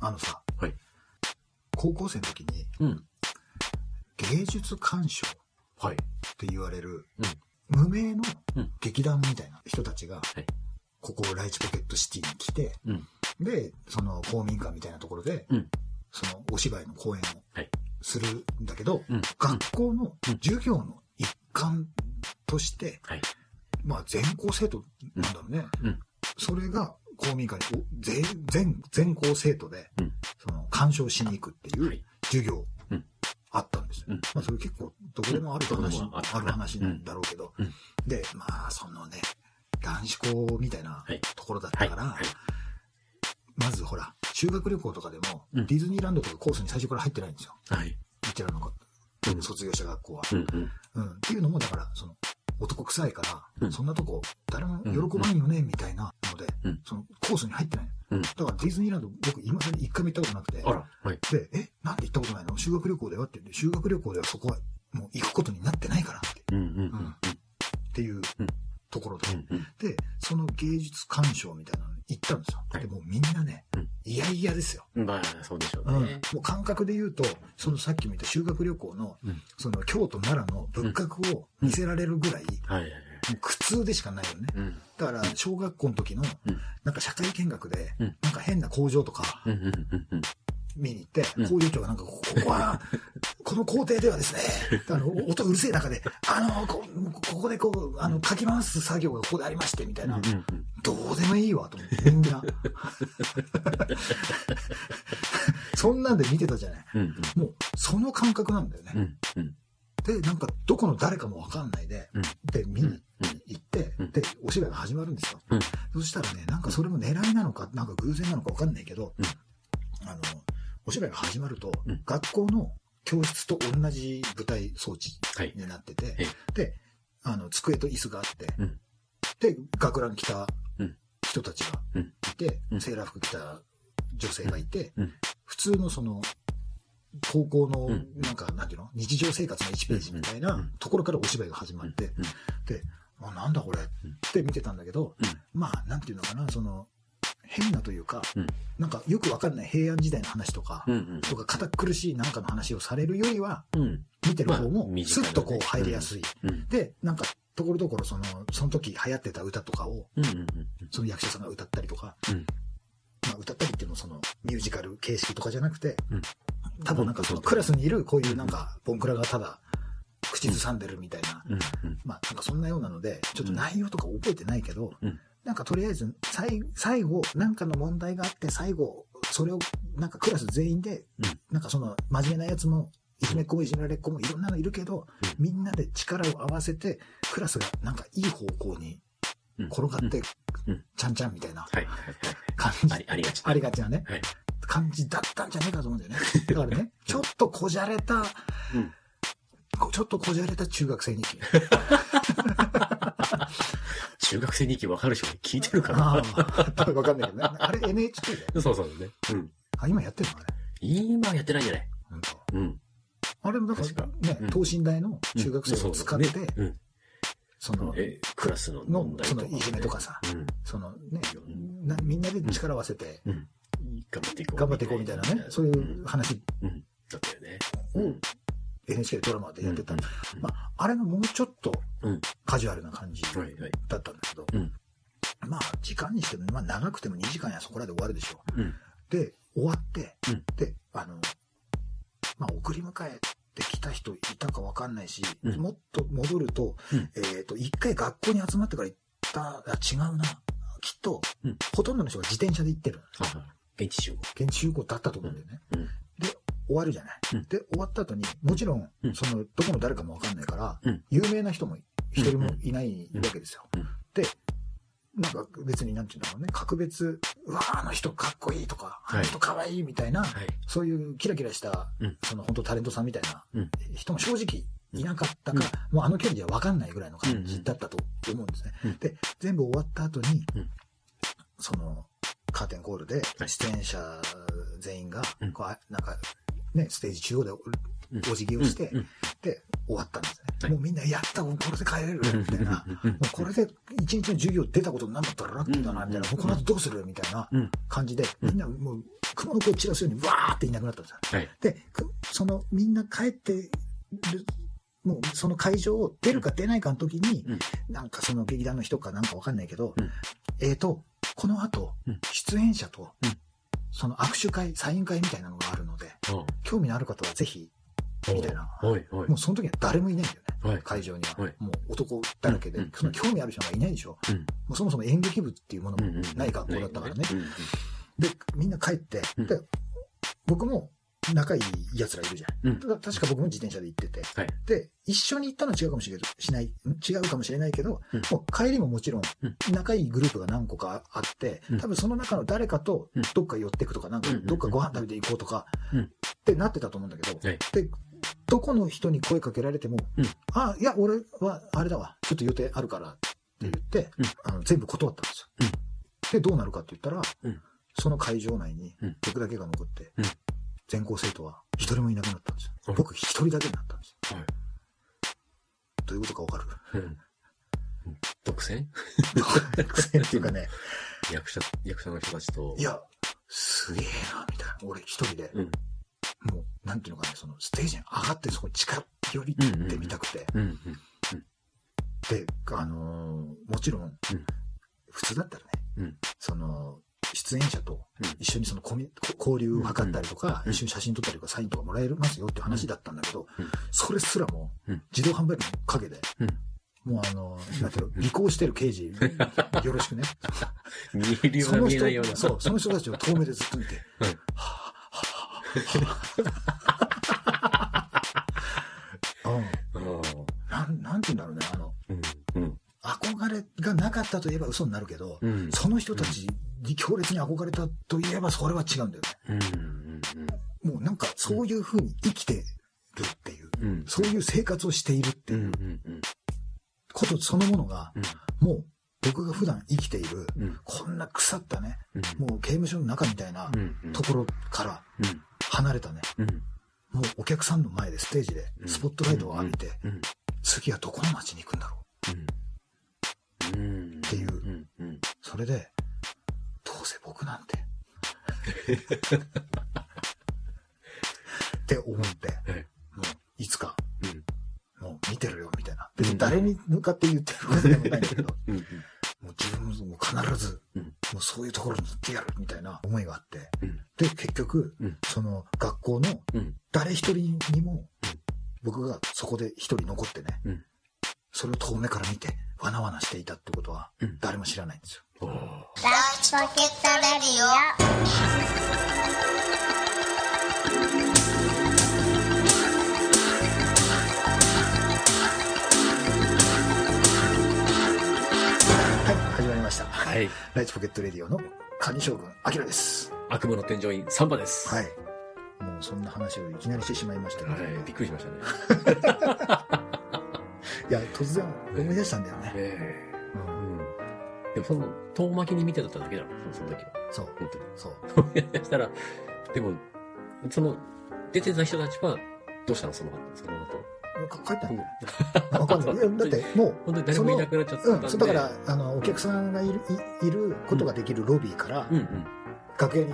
あのさ、はい高校生の時にうん。芸術鑑賞っはい。て言われる、うん無名のうん劇団みたいな人たちが、はいここライチポケットシティに来て、うん。で、その公民館みたいなところで、うんそのお芝居の公演をはいするんだけど、うん。学校の授業の一環として、はい。まあ全校生徒なんだろうね。うんそれが公民館にお全全全校生徒で、うんその鑑賞しに行くっていうはい授業うんあったんですよ。うんまあそれ結構どこでもある話、ある話なんだろうけど、で、まあそのね、男子校みたいなはいところだったはい。から、はい。まずほら、修学旅行とかでも、うんディズニーランドとかコースに最初から入ってないんですよ。はい。うちらのうん卒業した学校は。うん。うん。うん。っていうのも、だから、その、男臭いから、うんそんなとこ、誰も喜ばんよね、みたいなので、うんその、コースに入ってない。うんだから、ディズニーランド、僕、今まで一回も行ったことなくて。はい。で、え、なんで行ったことないの？修学旅行だよって言って、修学旅行ではそこは、もう行くことになってないからって。っていううんところで、うん。うん。で、その芸術鑑賞みたいなのに行ったんですよ。はいで、もうみんなねうん、いやいやですよ。まあ、そうでしょううん、ね。もう感覚で言うと、そのさっきも言った修学旅行の、うんその京都奈良の仏閣を見せられるぐらい、苦痛でしかないよね。うん。だから、小学校の時のうん、なんか社会見学でうん、なんか変な工場とか。見に行ってうん、工場長がなんか、ここは、この工程ではですね、あの、音うるせえ中で、あの、こここでこう、あの、かき回す作業がここでありまして、みたいな。どうでもいいわ、と思って、みんな。そんなんで見てたじゃない。うん。もう、その感覚なんだよね。で、なんか、どこの誰かもわかんないで、うんで、見に行って、うんで、お芝居が始まるんですよ。うんそしたらね、なんかそれも狙いなのか、なんか偶然なのかわかんないけど、うんあの、お芝居が始まると、うん。学校の教室と同じ舞台装置はい。になってて、えで、あの、机と椅子があって、うん。で、学ラン着たうん。人たちがうん。いて、うん。セーラー服着た女性がいて、うん。普通のその、高校のうん、なんか、なんていうの？日常生活の1ページみたいなうん。ところからお芝居が始まって、うん。で、あ、なんだこれ？って見てたんだけど、うん。まあ、なんていうのかな、その、変なというか、うんなんかよくわかんない平安時代の話とか、うん。うん。とか堅苦しいなんかの話をされるよりは、うん。見てる方まあもスッとこう入りやすい。うん。で、なんか、ところどころその、その時流行ってた歌とかを、うん。うん。その役者さんが歌ったりとか、うん。まあ歌ったりっていうのもその、ミュージカル形式とかじゃなくて、うん多分なんかそのクラスにいるこういうなんか、ボンクラがただ、口ずさんでるみたいな、うん。うん。まあなんかそんなようなので、ちょっと内容とか覚えてないけど、うんなんかとりあえず、最最後、なんかの問題があって、最後、それを、なんかクラス全員で、うん。なんかその、真面目なやつも、いじめっ子もいじめられっ子もいろんなのいるけど、みんなで力を合わせて、クラスがなんかいい方向にうん。転がってうん、ちゃんちゃんみたいな。感じ、ありがちありがちなね、はい。感じだったんじゃねえかと思うんだよね。だからね、ちょっとこじゃれた、ちょっとこじゃれた中学生日記。中学生日記わかる人聞いてるかな？わかんないけどね。あれ NHK でそうそうね。うん。あ、今やってるのあれ。今やってないんじゃない？うん。あれもだからねうん、等身大の中学生を使って、その、え、クラスのの問、題とか。そのいじめとかさ、うん。そのね、なみんなで力を合わせてうん。頑張っていこう。頑張っていこうみたいなね、そういう話うん。だったよね。を NHK でドラマでやってた。うんまあ、あれのもうちょっとうんカジュアルな感じ。だったんだけど、うんまあ、時間にしても、まあ、長くても2時間やそこらで終わるでしょう。うん。で、終わって、うんで、あの、まあ、送り迎えてきた人いたかわかんないし、うんもっと戻ると、うんえっ、と、一回学校に集まってから行った、あ違うな。きっと、うんほとんどの人が自転車で行ってる。現地集合。現地集合だったと思うんだよね。終わるじゃない。うん。で、終わった後に、もちろん、うん。その、どこの誰かもわかんないから、うん。有名な人も一人もいないわけですよ。うん。で、なんか別になんていうんだろうね、格別、うわーあの人かっこいいとか、あの人かわいいみたいな、はい。そういうキラキラした、うん。その本当タレントさんみたいなうん。人も正直いなかったから、もうあの距離ではわかんないぐらいの感じだったと思うんですね。うん。で、全部終わった後に、うん。その、カーテンコールではい。出演者全員がうん、こうあなんか、ね、ステージ中央でお辞儀をして、うん。で、終わったんですね。はい。もうみんなやった、これで帰れるみたいな。もうこれで一日の授業出たことになかったらラッキーだな、みたいな。もうこの後どうするみたいなうん。感じで、みんなもう熊の子を散らすようにわーっていなくなったんですよ。はい。で、くそのみんな帰ってる、もうその会場を出るか出ないかの時に、うん。なんかその劇団の人かなんかわかんないけど、うん。えーと、この後うん、出演者とうん、その握手会、サイン会みたいなのがあるので、興味のある方はぜひ、みたいな。もう。その時は誰もいないんだよね。はい。会場には。はいもう男だらけで、うんその興味ある人がいないでしょ。うん。もうそもそも演劇部っていうものもない学校だったからね。で、みんな帰って、うんで、僕も仲いい奴らいるじゃん。うん。た確か僕も自転車で行ってて。はい。で、一緒に行ったのは違うかもしれないしない、ん違うかもしれないけど、うん。もう帰りももちろんうん、仲いいグループが何個かあって、うん。多分その中の誰かとうん。どっか寄ってくとか、なんかうんどっかご飯食べて行こうとか、うん。ってなってたと思うんだけど、はい。で、どこの人に声かけられても、うん。あ、いや、俺はあれだわ、ちょっと予定あるからって言って、うん。あの全部断ったんですよ。で、どうなるかって言ったら、うん。その会場内にうん。僕だけが残って、うん全校生徒は一人もいなくなったんですよ。うん僕一人だけになったんですよ。はいどういうことかわかる？うん独占？苦戦っていうかね、役者、役者の人たちと。いや、すげえな、みたいな。俺一人で、うん。もう、なんていうのかね、そのステージに上がってそこに近寄りってみたくて、うん。うん。で、あのーもちろん、普通だったらね、うんその、出演者とうん。一緒にそのコミこ交流を図ったりとか、うん。一緒に写真撮ったりとかサインとかもらえますよって話だったんだけど、うん。それすらもうん。自動販売機の陰で、もうあの、なんていうの、尾行してる刑事、よろしくね。見えるようなその見えないような。人、そう、その人たちを遠目でずっと見て、うん。うんかったといえば嘘になるけど、うん。うん。その人たちに強烈に憧れたといえばそれは違うんだよね。うん。もうなんかそういう風に生きてるっていう、うん。うん。そういう生活をしているってうん。いううん。ことそのものが、うん。もう僕が普段生きている、うん。こんな腐ったね、うん。もう刑務所の中みたいなうん。ところから離れたね、うん。もうお客さんの前でステージでスポットライトを浴びて、うん。次はどこの街に行くんだろう。それで、どうせ僕なんて。って思って、はい。もういつか、うん。もう見てるよみたいな。別に誰に向かって言ってるわけでもないんだけど、うん。もう自分も必ず、うんもうそういうところに行ってやるみたいな思いがあって、うん。で、結局、うんその学校のうん。誰一人にも、僕がそこで一人残ってね、うんそれを遠目から見て、わなわなしていたってことはうん、誰も知らないんですよ。ラジポケットレディオはい、始まりました。はい。ライチポケットレディオのカニ将軍、アキラです。悪夢の添乗員サンバです。はい。もうそんな話をいきなりしてしまいましたけど、はい。びっくりしましたね。いや、突然思い出したんだよね。えうん。でもその、遠巻きに見てただけだろ、その時は。そう、本当に。そう。そ したら、でも、その、出てた人たちは、どうしたのその後、その後。か帰ったんだよ。本 わかんない。いや、だってもう、当に誰もいなくなっちゃったんで。うん、だから、あの、お客さんがいる、いいることができるロビーから、うんうん。楽屋に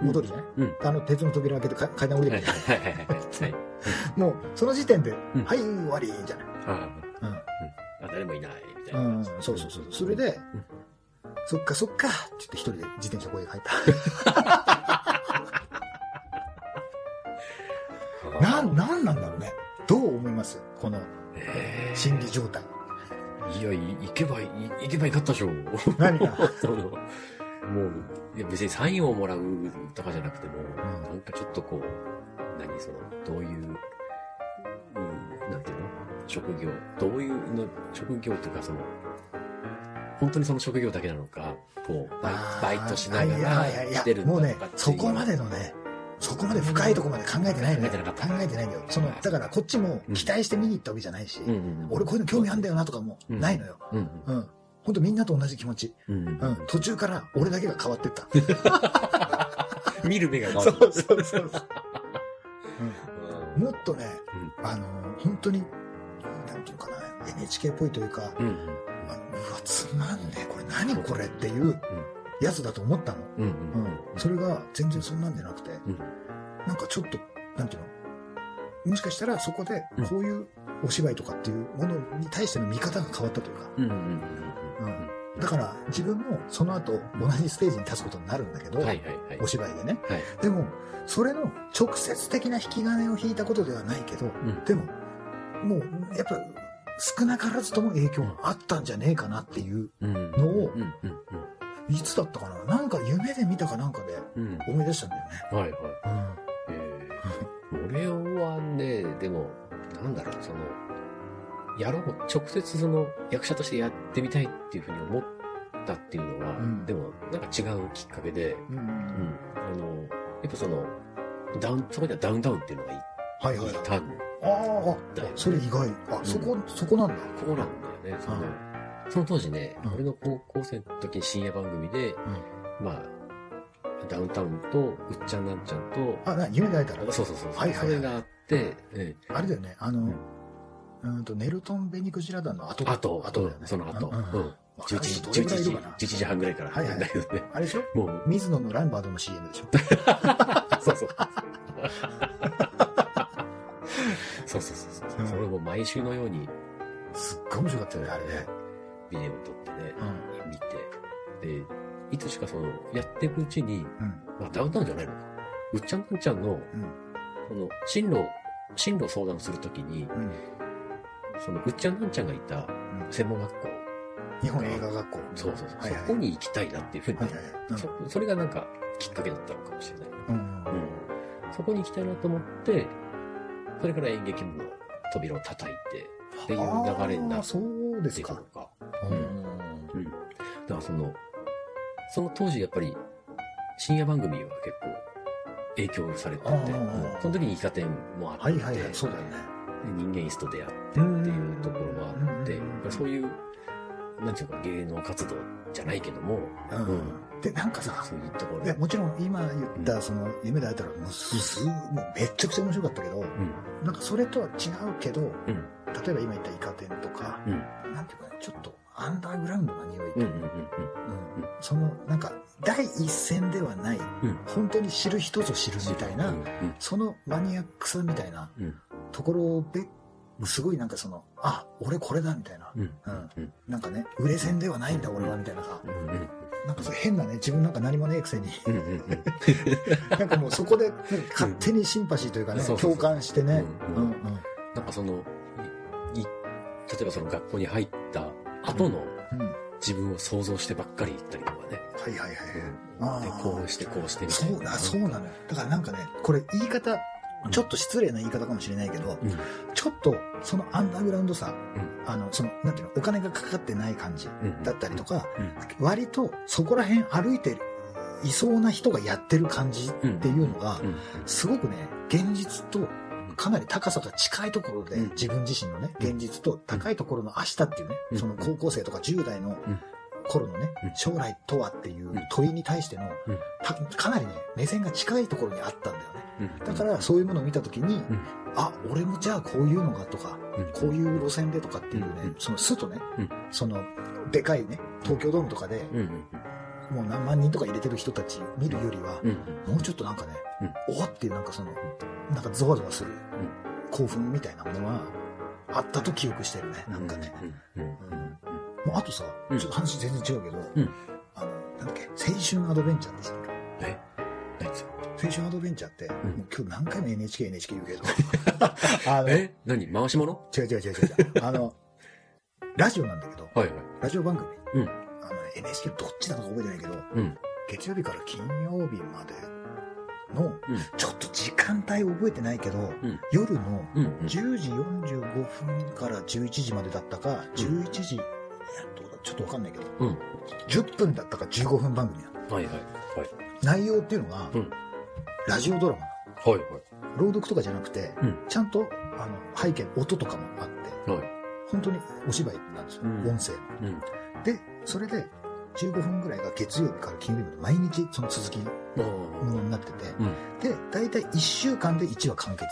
戻るじゃない、うん。あの、鉄の扉開けてか階段降りはいてくる、はい？はいはいはい。もう、その時点で、んはい、終わり、じゃない。ああ、誰もいない、みたいな。うん。うん、そうそうそう。それで、うんそっかそっか、って言って一人で自転車ここへ帰った。なん、なんなんだろうね。どう思います？このええ心理状態。いや、い行けばいい、行けばよかったでしょ。何が？その、もう、いや別にサインをもらうとかじゃなくても、んなんかちょっとこう、何その、どういう、うん、なんていうの？職業、どういうの、職業というかその、本当にその職業だけなのか、こう、バイトしながらしてるもうねとかっていう。そこまでのねそこまで深いところまで考えてないのよ。考えてなかった。考えてないんだよそのだからこっちも期待して見に行ったわけじゃないし、うんうんうん、俺こういうの興味あんだよなとかもないのよ。うんうん。本当みんなと同じ気持ち、うんうん。うん、途中から俺だけが変わってった。見る目が変わる。そうそうそうそう、う うん、もっとねうん。あの本当に、なんていうのかな、NHK っぽいというか、うん。あのうわ、つまんねえ、これ何これっていうやつだと思ったの。うん。うん。うん。それが全然そんなんじゃなくて、うん。なんかちょっと、なんていうの？もしかしたらそこでうんこういうお芝居とかっていうものに対しての見方が変わったというか、うん。だから自分もその後同じステージに立つことになるんだけど、はいはいはい。お芝居でね。はい。でも、それの直接的な引き金を引いたことではないけど、んでも、もう、やっぱ、少なからずとも影響があったんじゃねえかなっていううん。のをう、ん。うん。いつだったかな？なんか夢で見たかなんかでうん。思い出したんだよね。はいはい。うんえー、俺はね、でも、なんだろう、その、やろう、直接その役者としてやってみたいっていうふうに思ったっていうのは、うんでも、なんか違うきっかけで、うんうん、あの、やっぱその、ダウン、そこにはダウンタウンっていうのがいはいはいい。たんああ。それ意外。あ、そこ、そこなんだ。ここなんだよね。その、その当時ね、うん。俺の高校生の時に深夜番組で、まあ、ダウンタウンと、うっちゃんなんちゃんと、あ、な、夢で会えたらそうそうそう、はいはいはい。それがあって、えあれだよね、あの、うん。と、ネルトン・ベニクジラ団の後。あと、後だよね。その後、うんうん。うん。11わかる。時、人どれぐらいい11時、るかな？11時半ぐらいからはいはい。だけどね。あれでしょ？もう、水野のランバードの CM でしょ？そうそう。そう毎週のようにすっごい面白かったよね、あれね。ビデオ撮ってね、うん。見て、で、いつしかその、やっていくうちに、うん。まあダウンタウンじゃないのか。うっちゃんなんちゃんの、うん。その、進路、進路を相談するときに、うん。その、うっちゃんなんちゃんがいた専門学校、日本映画学校。そうそうそう、はいはいそこに行きたいなっていうふうに、はいはいはいそそれがなんかきっかけだったのかもしれない。うん。うんそこに行きたいなと思って、それから演劇部の扉を叩いて、っていう流れになっあーそうですか。ん。うん。だからその、その当時やっぱり深夜番組は結構影響されてて、その時にイカ天もあって、はいはいはい、そうだよね。で人間椅子と出会ってっていうところもあって、そういう、なんていうか芸能活動じゃないけども、うん。で、なんかさ、そういうところもちろん今言った、その、夢で会えたら、もう、す、もうめちゃくちゃ面白かったけど、うん。なんかそれとは違うけど、うん。例えば今言ったイカ天とか、うん。なんていうかね、ちょっとアンダーグラウンドな匂いとうん。う。いうんうん。うんその、なんか、第一線ではない、うん本当に知る人ぞ知るみたいな、うん。そのマニアックさみたいなうん。ところで、すごいなんかその、あ、俺これだみたいな。うん。うん。うん。なんかね、売れ線ではないんだ俺はみたいなさ、うん。うん。なんかそう変なね、自分なんか何もねえくせに、うん。うん。なんかもうそこで勝手にシンパシーというかね、共感してね、ううんんうん。なんかその、い、い例えばその学校に入った後のうん。はい自分を想像してばっかり行ったりとかね。はいはい。うん。あーで、こうしてこうしてみたいな。そうだ、そうなのよ。だからなんかね、これ言い方、ちょっと失礼な言い方かもしれないけど、うん。ちょっとそのアンダーグラウンドさ、うんあの、その、なんていうの、お金がかかってない感じうん。だったりとか、うん。割とそこら辺歩いていそうな人がやってる感じっていうのが、うん。すごくね、現実とかなり高さが近いところで、うん自分自身のね、うん現実と高いところの明日っていうね、うんその高校生とか10代のうん頃のね、うん。将来とはっていううん。問いに対しての、かなりね、目線が近いところにあったんだよね。うん。だからそういうものを見たときに、うん。あ、俺もじゃあこういうのがとか、うん、こういう路線でとかっていうね、うん。そのスッとね、うん。その、でかいね、東京ドームとかで。もう何万人とか入れてる人たち見るよりは、うん。もうちょっとなんかね、おっていうなんかその、なんかゾワゾワする興奮みたいなものはあったと記憶してるね、なんかね。うん。うん。もうあとさ、うん。ちょっと話全然違うけど、うん。あの、なんだっけ、青春アドベンチャーでしたっえ？何それ？け青春アドベンチャーって、ん。もう今日何回も NHK、NHK 言うけど、あの、違え？何？回し物？う違う違う違う違う。あの、ラジオなんだけど、はいはい。ラジオ番組。うん。あの、NHK どっちだか覚えてないけど、うん。月曜日から金曜日までの、うん。ちょっと時間帯覚えてないけど、うん。夜のうん。10時45分から11時までだったか、11時、いやどうだちょっとわかんないけど、うん。10分だったか15分番組なの。はいはい。はい。内容っていうのが、うんラジオドラマなはいはい。の。朗読とかじゃなくて、うんちゃんと、あの、背景、音とかもあって、はい。本当にお芝居なんですよ。うん音声の。うん。で、それで、15分ぐらいが月曜日から金曜日まで毎日その続きあものになってて、うん。で、大体1週間で1話完結。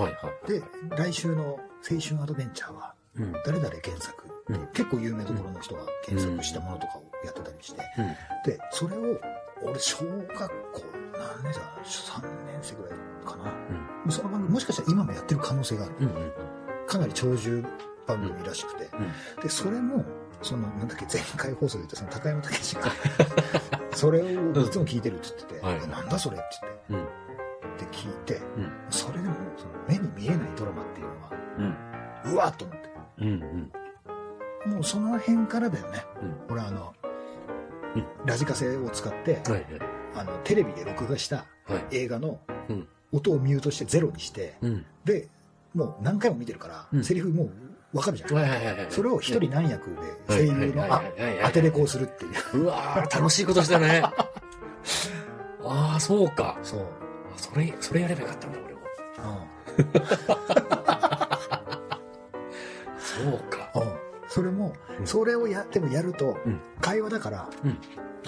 はいはい。で、来週の青春アドベンチャーはうん。誰々原作う、うん結構有名どころの人が原作したものとかをやってたりして、うん。で、それを、俺、小学校、何年生だ ?3 年生ぐらいかな。うん。その番組、もしかしたら今もやってる可能性がある。うん。うん。かなり長寿番組らしくて。うん。で、それも、その、なんだっけ、前回放送で言ったその高山武史が、それをいつも聞いてるって言ってて、はいえなんだそれって言って、うん。って聞いて、うん。それでも、その目に見えないドラマっていうのが、うん。うわっと思って。うん。うん。もうその辺からだよね。うん。俺あの、うんラジカセを使って、はい。はい。あの、テレビで録画したはい。映画のうん。音をミュートしてゼロにして、うん。で、もう何回も見てるから、うんセリフもうわかるじゃん。それを一人何役で声優の当てレコをするっていう。うわー、楽しいことしたね。ああ、そうか。そう。あそれ、それやればよかったんだ、俺も。そうか。うん。うん。それも、うんそれをやってもやるとうん、会話だから、うん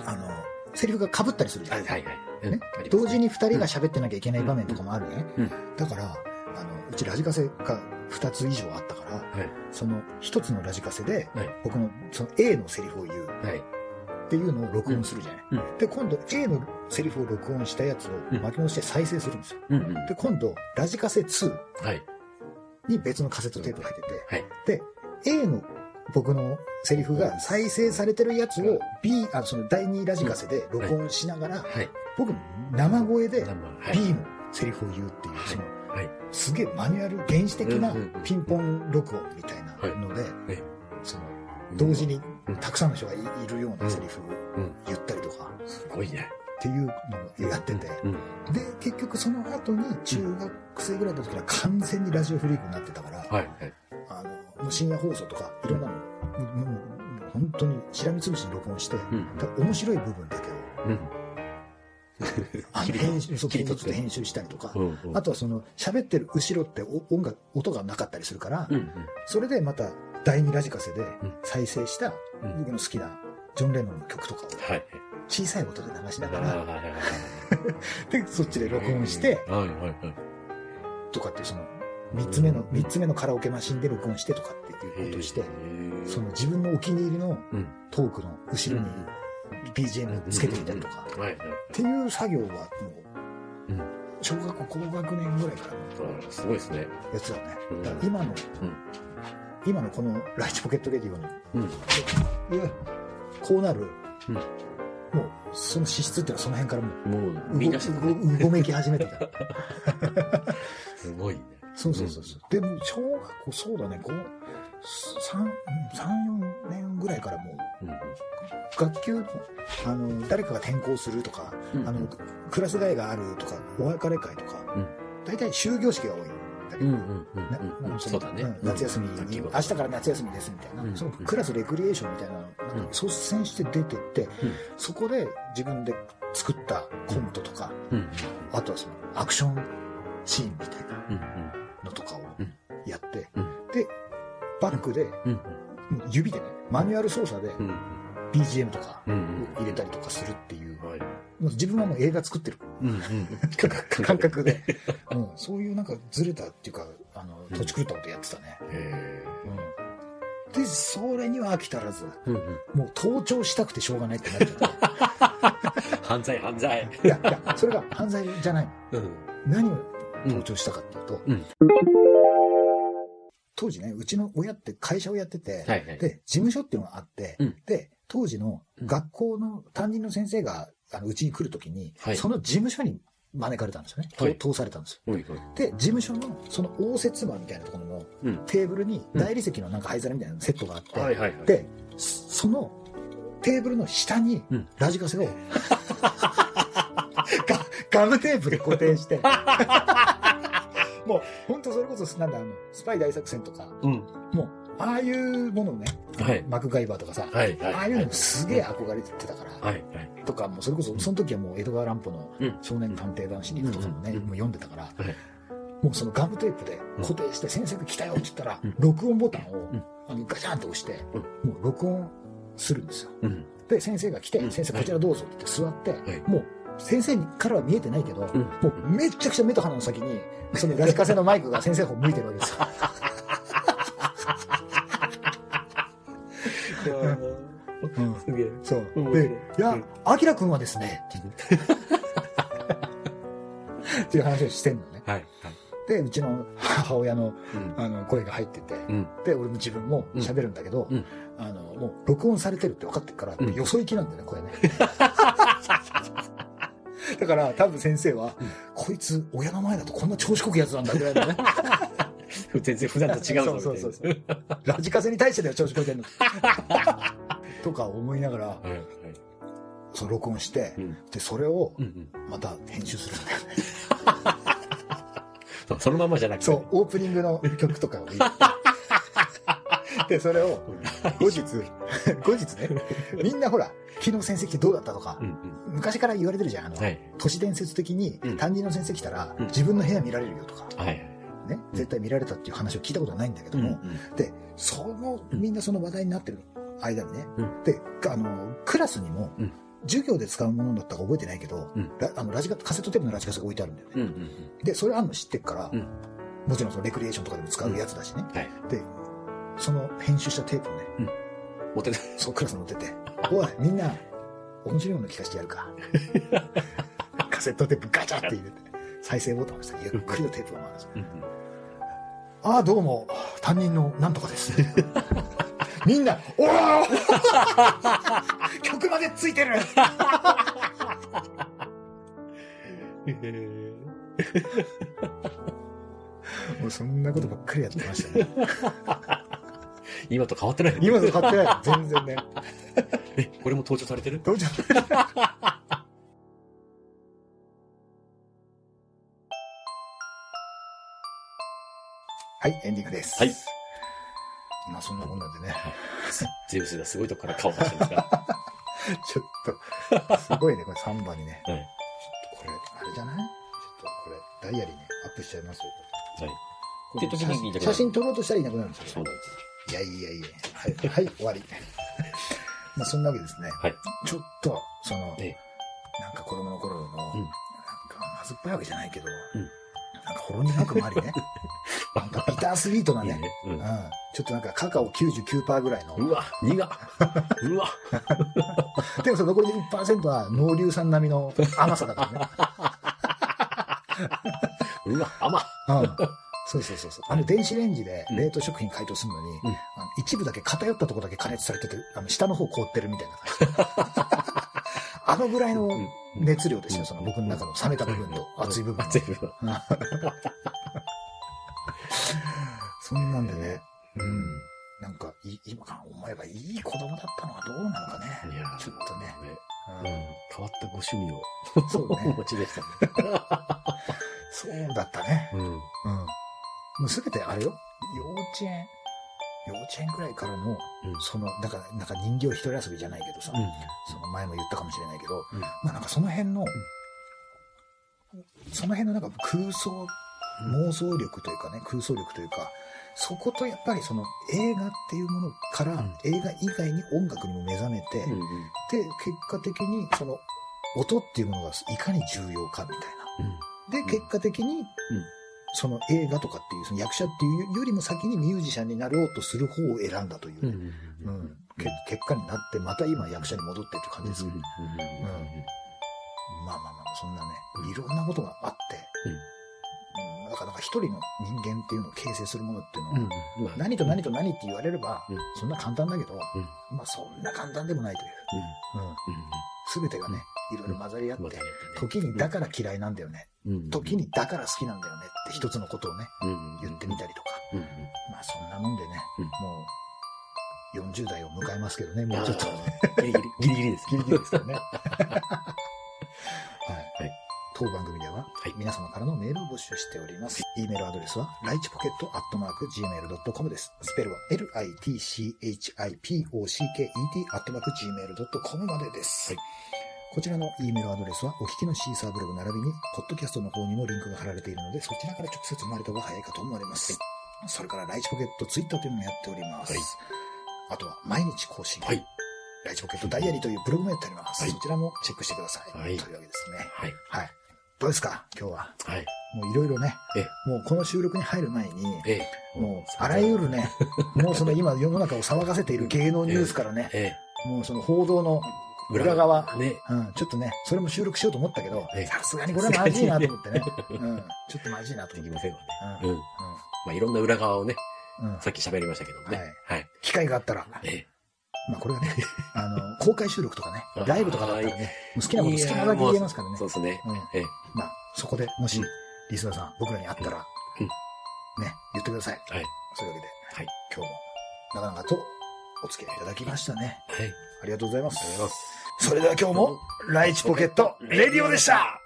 あの、セリフが被ったりするじゃん。はいはいはい。ね？同時に二人が喋ってなきゃいけない場面とかもあるね。うんだから、あの、うちラジカセが二つ以上あったから、はい。その一つのラジカセで、はい。僕のその A のセリフを言うはい。っていうのを録音するじゃない。うんうんで、今度 A のセリフを録音したやつをうん巻き戻して再生するんですよ。うんうん。で、今度、ラジカセ2はい。に別のカセットテープが入ってはい。て、で、A の僕のセリフが再生されてるやつを B、あその第2ラジカセで録音しながら、はい。僕生声で。B のセリフを言うっていう、はいその、はい。すげえマニュアル、原始的なピンポン録音みたいなので、はいその、同時にうんたくさんの人がいいるようなセリフをうん。言ったりとかすごいね。っていうのをやってて、うん。で、結局その後に中学生ぐらいの時から完全にラジオフリークになってたから、はい。はい。あの、もう深夜放送とかいろんなの、もう本当にしらみつぶしに録音して、うん。面白い部分だけを、うん。あの編集、そう切り取って編集したりとか、うん。うんあとはその喋ってる後ろってお音楽、音がなかったりするから、うん。それでまた第二ラジカセでん再生したうん。僕の好きなジョン・レノンの曲とかをはい。小さい音で流しなあがら。で、そっちで録音して、はいはいはい。とかってその、三つ目の、三つ目のカラオケマシンで録音してとかっていうことをしてその自分のお気に入りのうん。トークの後ろに BGM つけてみたりとか。っていう作業はもううん、小学校高学年ぐらいからすごいですね。やつだねうん。だから今の、今のこのライチポケットレディオに、こうなる、うんもうその資質っていうのはその辺からもう、もう、みんなうごめき始めてた。すごいね。そうそうそうそう。でも、小学校、そうだね、こう、3、3、4年ぐらいからもう、うん。学級の、あの、誰かが転校するとか、うんあの、クラス替えがあるとか、お別れ会とか、うん。大体終業式が多いんだけど、そうだね。ん。夏休みに、明日から夏休みですみたいな、うんそのクラスレクリエーションみたいなの、なんか率先して出てって、そこで自分で作ったコントとか、あとはそのアクションシーンみたいなうんのとかをうんやって、うんで、バックで、指でね、マニュアル操作でうん BGM とかを入れたりとかするっていう、自分はもう映画作ってるうんうん。感覚で、うん、そういうなんかずれたっていうか、あの、土地狂ったことやってたね。へうん。で、それには飽き足らず、え。うんうん。もう盗聴したくてしょうがないってなっちゃって。犯罪犯罪。いや、いや、それが犯罪じゃないの。うん。何を盗聴したかっていうと、うん当時ね、うちの親って会社をやってて、はいはい。で、事務所っていうのがあって、うんで、当時のうん学校の担任の先生が、あの、うちに来るときに、はいその事務所に招かれたんですよね。はい通されたんですよ。おい。で、事務所の、その応接間みたいなところのうん。テーブルに、うん大理石のなんか灰皿みたいなセットがあって、はいはいはい。で、そそのテーブルの下にうんラジカセを、ガガムテープで固定して、もう本当それこそなんだあのスパイ大作戦とか、うん。もうああいうものね、はい。マクガイバーとかさ、はいはい。ああいうのすげえ憧れてたから、はいはい。とかもうそれこそその時はもう江戸川乱歩のうん少年探偵団シリーズとかもね、うんもう読んでたから、はいもうそのガムテープで固定して先生が来たよって言ったら、うん録音ボタンを、んあのガチャンと押して、うんもう録音するんですよ。うん。で、先生が来て、うん先生こちらどうぞって言って座って、はいもう先生からは見えてないけど、もうめちゃくちゃ目と鼻の先に、そのラジカセのマイクが先生の方向いてるわけですよ。すげえ。そう。で、いや、アキラくんはですね、っていう話をしてんのね。はい。で、うちの母親の,、あの声が入ってて、で、俺も自分も喋るんだけど、あの、もう録音されてるって分かってるから、よそ行きなんだよね、これね。だから、多分先生は、うんこいつ、親の前だとこんな調子こくやつなんだぐらいのね。全然普段と違うぞ、そうそうそうラジカセに対してだよ、調子こいてんの。とか思いながら、な。はい。はい。その録音して、うん。で、それを。また編集するんだよね。そうそのままじゃなくて。そう、オープニングの曲とかを入れて。で、それを後日、後日ね、みんなほら、昨日先生来てどうだったとかう、ん昔から言われてるじゃん。あの。都市伝説的にうん担任の先生来たらうん自分の部屋見られるよとか、はい。ね、絶対見られたっていう話を聞いたことはないんだけどうんも、で、その、みんなその話題になってる間にねうん、で、あの、クラスにもうん、授業で使うものだったか覚えてないけどうん、ラあのラジカカセットテープのラジカセが置いてあるんだよね。で、それあんの知ってっからうん、もちろんそのレクリエーションとかでも使うやつだしね。はい。で、その編集したテープをね、持ってた。そうクラスに持ってて、おい、みんな、面白いもの聞かせてやるか。カセットテープガチャって入れて、再生ボタンを押したらゆっくりとテープが回すようんああ、どうも、担任のなんとかです。みんな、おら 曲までついてるうん。もうそんなことばっかりやってましたね。今と変わってない。今と変わってない。全然ね。え、これも登場されてる？どうじゃはい、エンディングです。はい。まあそんなもんなんでね。ゼウスがすごいとこから顔出してますか ちょっと、すごいね、これ3番にね。ら。はい。これ、あれじゃない？ちょっとこれ、ダイヤリーね、アップしちゃいますよ。はい。写真撮ろうとしたらいなくなるんですよ。そうなんです。いやいやいや。はい、はい、終わり。まあそんなわけですね。はい。ちょっと、その、えなんか子供の頃の、うんなんかまずっぱいわけじゃないけど、うんなんかほろ苦くもありね。なんかビタースイートないね。いね。ううんん。ちょっとなんかカカオ99%ぐらいの。うわ、苦っ。うわ。でもその残りの1%は農硫酸並みの甘さだからね。うわ、甘っ。うん。そうそうそうそう。あの電子レンジでうん冷凍食品解凍するのに、うんあの一部だけ偏ったところだけ加熱されてて、あの下の方凍ってるみたいな感じ。あのぐらいの熱量ですよ、その僕の中の冷めた部分と熱い部分の。熱い部分。そんなんでね、うん。なんかい、今から思えばいい子供だったのはどうなのかね。いやーちょっとね。うん。変わったご趣味をうん、そうおね。持ちでしたね。そうだったね。うん。うん。もうすべてあれよ。幼稚園、幼稚園くらいからの、うんその、なんか、なんか人形一人遊びじゃないけどさ、うん。その前も言ったかもしれないけど、うんまあなんかその辺の、その辺のなんか空想、妄想力というかね、空想力というか、そことやっぱりその映画っていうものから、ん映画以外に音楽にも目覚めて、うん。で、結果的にその音っていうものがいかに重要かみたいな。で、結果的に、その映画とかっていうその役者っていうよりも先にミュージシャンになろうとする方を選んだといううん。うね、ん。うんけ結果になって、また今役者に戻ってっていう感じですけど、まあまあまあ、そんなね、いろんなことがあって、うんだからなんか一人の人間っていうのを形成するものっていうのは、何と何と何って言われれば、うんそんな簡単だけど、うんまあそんな簡単でもないという。うん。すべてがね、いろいろ混ざり合って、時にだから嫌いなんだよね。うん。時にだから好きなんだよねって一つのことをね、うん言ってみたりとか。うん。まあそんなもんでね、うんもう40代を迎えますけどね、もうちょっと。ギリギリ、ギリです。ギリギリですけどね。はい。はい当番組では、い皆様からのメールを募集しております。e メールアドレスは、ライチポケットアットマーク gmail.com です。スペルは、litchipocket アットマーク gmail.com までです。はいこちらの E メールアドレスは、お聞きのシーサーブログ並びに、ポッドキャストの方にもリンクが貼られているので、そちらから直接生まれた方が早いかと思われます。それから、ライチポケットツイッターというのもやっております。はいあとは、毎日更新。はい。ライチポケットダイアリーというブログもやっております。はいそちらもチェックしてください。はいというわけですね。はい。はい。どうですか？今日は。はい。もういろいろね、えもうこの収録に入る前に、ええ。もうあらゆるね、もうその今世の中を騒がせている芸能ニュースからね、えもうその報道の裏側。ね。うん、ちょっとね、それも収録しようと思ったけどええ、さすがにこれはまずいなと思って ね。うん、ちょっとまずいなと思って。できませんわね。うんうん。まあ、いろんな裏側をね、うんうんさっき喋りましたけどもね。はい。機会があったら、えまあこれがね、あの、公開収録とかねライブとかだったらね、好きなこと好きなだけ言えますからねそう。ですね。うんえそこでもしうん、リスナーさん、僕らに会ったら、うんね、言ってください。はい。そういうわけで、はい。今日も、なかなかとお付き合いいただきましたね。はい。ありがとうございますありがとうございます。それでは今日も、ライチポケット、レディオでした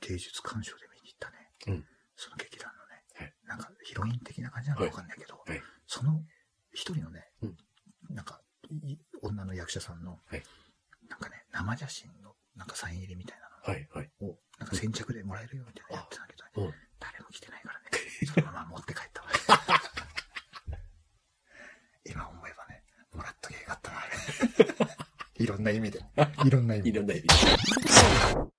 芸術鑑賞で見に行ったね。うんその劇団のね、はいなんかヒロイン的な感じなのかわかんないけど、はいその一人のね、うんなんか、い女の役者さんの、はいなんかね、生写真のなんかサイン入りみたいなはい。はい。なんか先着でもらえるよみたいなのやってたけど、うん。誰も来てないからね、そのまま持って帰ったわ。今思えばね、もらっときゃよかったな、いろんな意味で。いろんな意味で。いろんな意味で。